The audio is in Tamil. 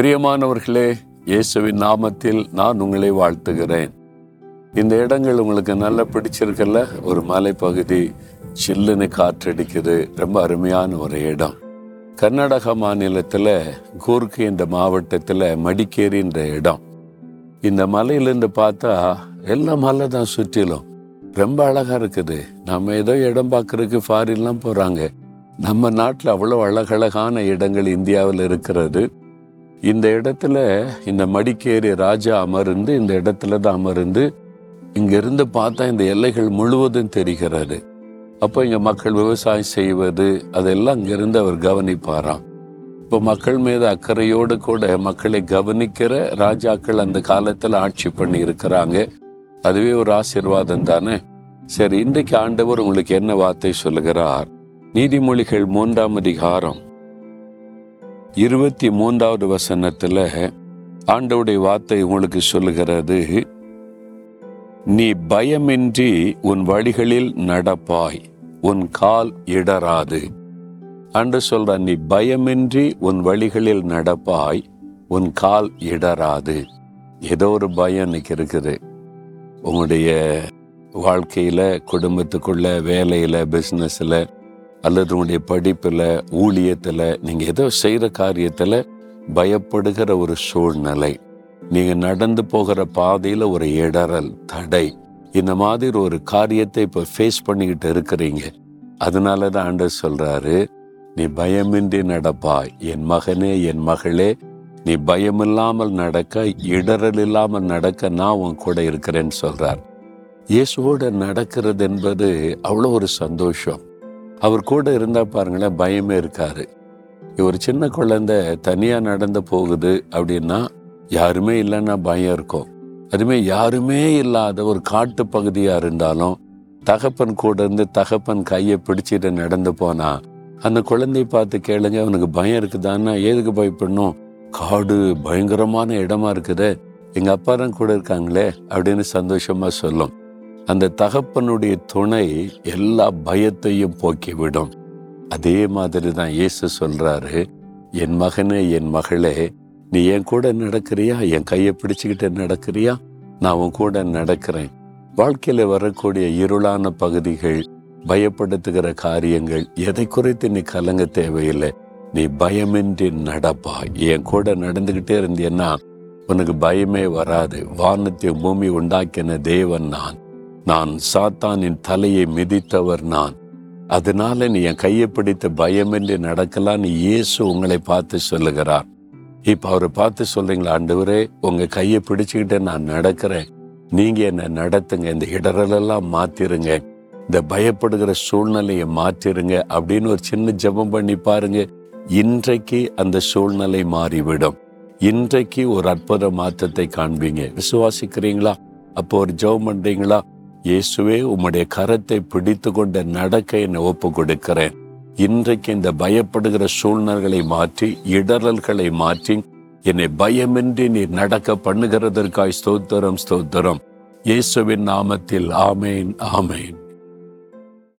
பிரியமானவர்களே இயேசுவின் நாமத்தில் நான் உங்களை வாழ்த்துகிறேன். இந்த இடங்கள் உங்களுக்கு நல்லா பிடிச்சிருக்கல ஒரு மலைப்பகுதி சில்லுன்னு காற்றடிக்குது. ரொம்ப அருமையான ஒரு இடம். கர்நாடகா மாநிலத்தில் கூர்க்கு என்ற மாவட்டத்தில் மடிக்கேரின்ற இடம். இந்த மலையிலேருந்து பார்த்தா எல்லா மலை தான் சுற்றிலும். ரொம்ப அழகாக இருக்குது. நம்ம ஏதோ இடம் பார்க்குறதுக்கு ஃபாரின்லாம் போகிறாங்க நம்ம நாட்டில் அவ்வளோ அழகழகான இடங்கள் இந்தியாவில் இருக்கிறது. இந்த இடத்துல இந்த மடிக்கேரி ராஜா அமர்ந்து இந்த இடத்துல தான் அமர்ந்து இங்கிருந்து பார்த்தா இந்த எல்லைகள் முழுவதும் தெரிகிறது. அப்போ இங்கே மக்கள் விவசாயம் செய்வது அதெல்லாம் இங்கிருந்து அவர் கவனிப்பாராம். இப்போ மக்கள் மீது அக்கறையோடு கூட மக்களை கவனிக்கிற ராஜாக்கள் அந்த காலத்தில் ஆட்சி பண்ணி இருக்கிறாங்க அதுவே ஒரு ஆசீர்வாதம் தானே? சரி இன்றைக்கு ஆண்டவர் உங்களுக்கு என்ன வார்த்தை சொல்லுகிறார்? நீதிமொழிகள் மூன்றாம் அதிகாரம். இருபத்தி மூன்றாவது வசனத்தில் ஆண்டவுடைய வார்த்தை உங்களுக்கு சொல்லுகிறது நீ பயமின்றி உன் வழிகளில் நடப்பாய் உன் கால் இடராது அன்று சொல்ற நீ பயமின்றி உன் வழிகளில் நடப்பாய் உன் கால் இடராது ஏதோ ஒரு பயம் இன்னைக்கு இருக்குது. உங்களுடைய வாழ்க்கையில குடும்பத்துக்குள்ள வேலையில பிசினஸ்ல அல்லது உங்களுடைய படிப்பில் ஊழியத்தில் நீங்கள் ஏதோ செய்கிற காரியத்தில் பயப்படுகிற ஒரு சூழ்நிலை. நீங்கள் நடந்து போகிற பாதையில் ஒரு இடரல் தடை இந்த மாதிரி ஒரு காரியத்தை இப்போ ஃபேஸ் பண்ணிக்கிட்டு இருக்கிறீங்க. அதனால தான் ஆண்டர் சொல்கிறாரு நீ பயமின்றி நடப்பாய் என் மகனே என் மகளே நீ பயமில்லாமல் நடக்க இடரல் இல்லாமல் நடக்க நான் உன் கூட இருக்கிறேன்னு சொல்கிறார் இயேசுவோடு நடக்கிறது என்பது அவ்வளோ ஒரு சந்தோஷம். அவர் கூட இருந்தால் பாருங்களேன் பயமே இருக்காரு ஒரு சின்ன குழந்தை தனியாக நடந்து போகுது அப்படின்னா யாருமே இல்லைன்னா பயம் இருக்கும். அதுமே யாருமே இல்லாத ஒரு காட்டு பகுதியாக இருந்தாலும் தகப்பன் கூட இருந்து தகப்பன் கையை பிடிச்சிட்டு நடந்து போனா அந்த குழந்தையை பார்த்து கேளுங்க அவனுக்கு பயம் இருக்குதான்னா எதுக்கு பயப்படணும்? காடு பயங்கரமான இடமா இருக்குது. எங்கள் அப்பா தான் கூட இருக்காங்களே அப்படின்னு சந்தோஷமா சொல்லும். அந்த தகப்பனுடைய துணை எல்லா பயத்தையும் போக்கிவிடும். அதே மாதிரி தான் இயேசு சொல்றாரு என் மகனே என் மகளே நீ என் கூட நடக்கிறியா? என் கையை பிடிச்சுக்கிட்டு நடக்கிறியா? நான் உன் கூட நடக்கிறேன். வாழ்க்கையில வரக்கூடிய இருளான பகுதிகள் பயப்படுத்துகிற காரியங்கள் எதை குறித்து நீ கலங்க தேவையில்லை. நீ பயமின்றி நடப்பா. என் கூட நடந்துகிட்டே இருந்தேன்னா உனக்கு பயமே வராது. வானத்தை பூமி உண்டாக்கின தேவன் நான். நான் சாத்தானின் தலையை மிதித்தவர் நான். அதனால நீ என் கையை பிடித்து பயமின்றி நடக்கலான்னு இயேசு உங்களை பார்த்து சொல்லுகிறார். இப்ப அவரை பார்த்து சொல்றீங்களா ஆண்டவரே உங்க கையை பிடிச்சுக்கிட்டு நான் நடக்கிறேன். நீங்க என்ன நடத்துங்க இந்த இடரெல்லாம் மாத்திருங்க. இந்த பயப்படுகிற சூழ்நிலையை மாற்றிருங்க அப்படின்னு ஒரு சின்ன ஜெபம் பண்ணி பாருங்க. இன்றைக்கு அந்த சூழ்நிலை மாறிவிடும். இன்றைக்கு ஒரு அற்புத மாற்றத்தை காண்பீங்க. விசுவாசிக்கிறீங்களா? அப்போ ஒரு ஜெபம் பண்றீங்களா? இயேசுவே உம்முடைய கரத்தை பிடித்து கொண்ட நடக்க என்னை ஒப்பு கொடுக்கிறேன் இன்றைக்கு இந்த பயப்படுகிற சூழ்நிலைகளை மாற்றி இடரல்களை மாற்றி என்னை பயமின்றி நீ நடக்க பண்ணுகிறதற்காய் ஸ்தோத்திரம் ஸ்தோத்திரம். இயேசுவின் நாமத்தில் ஆமேன் ஆமேன்.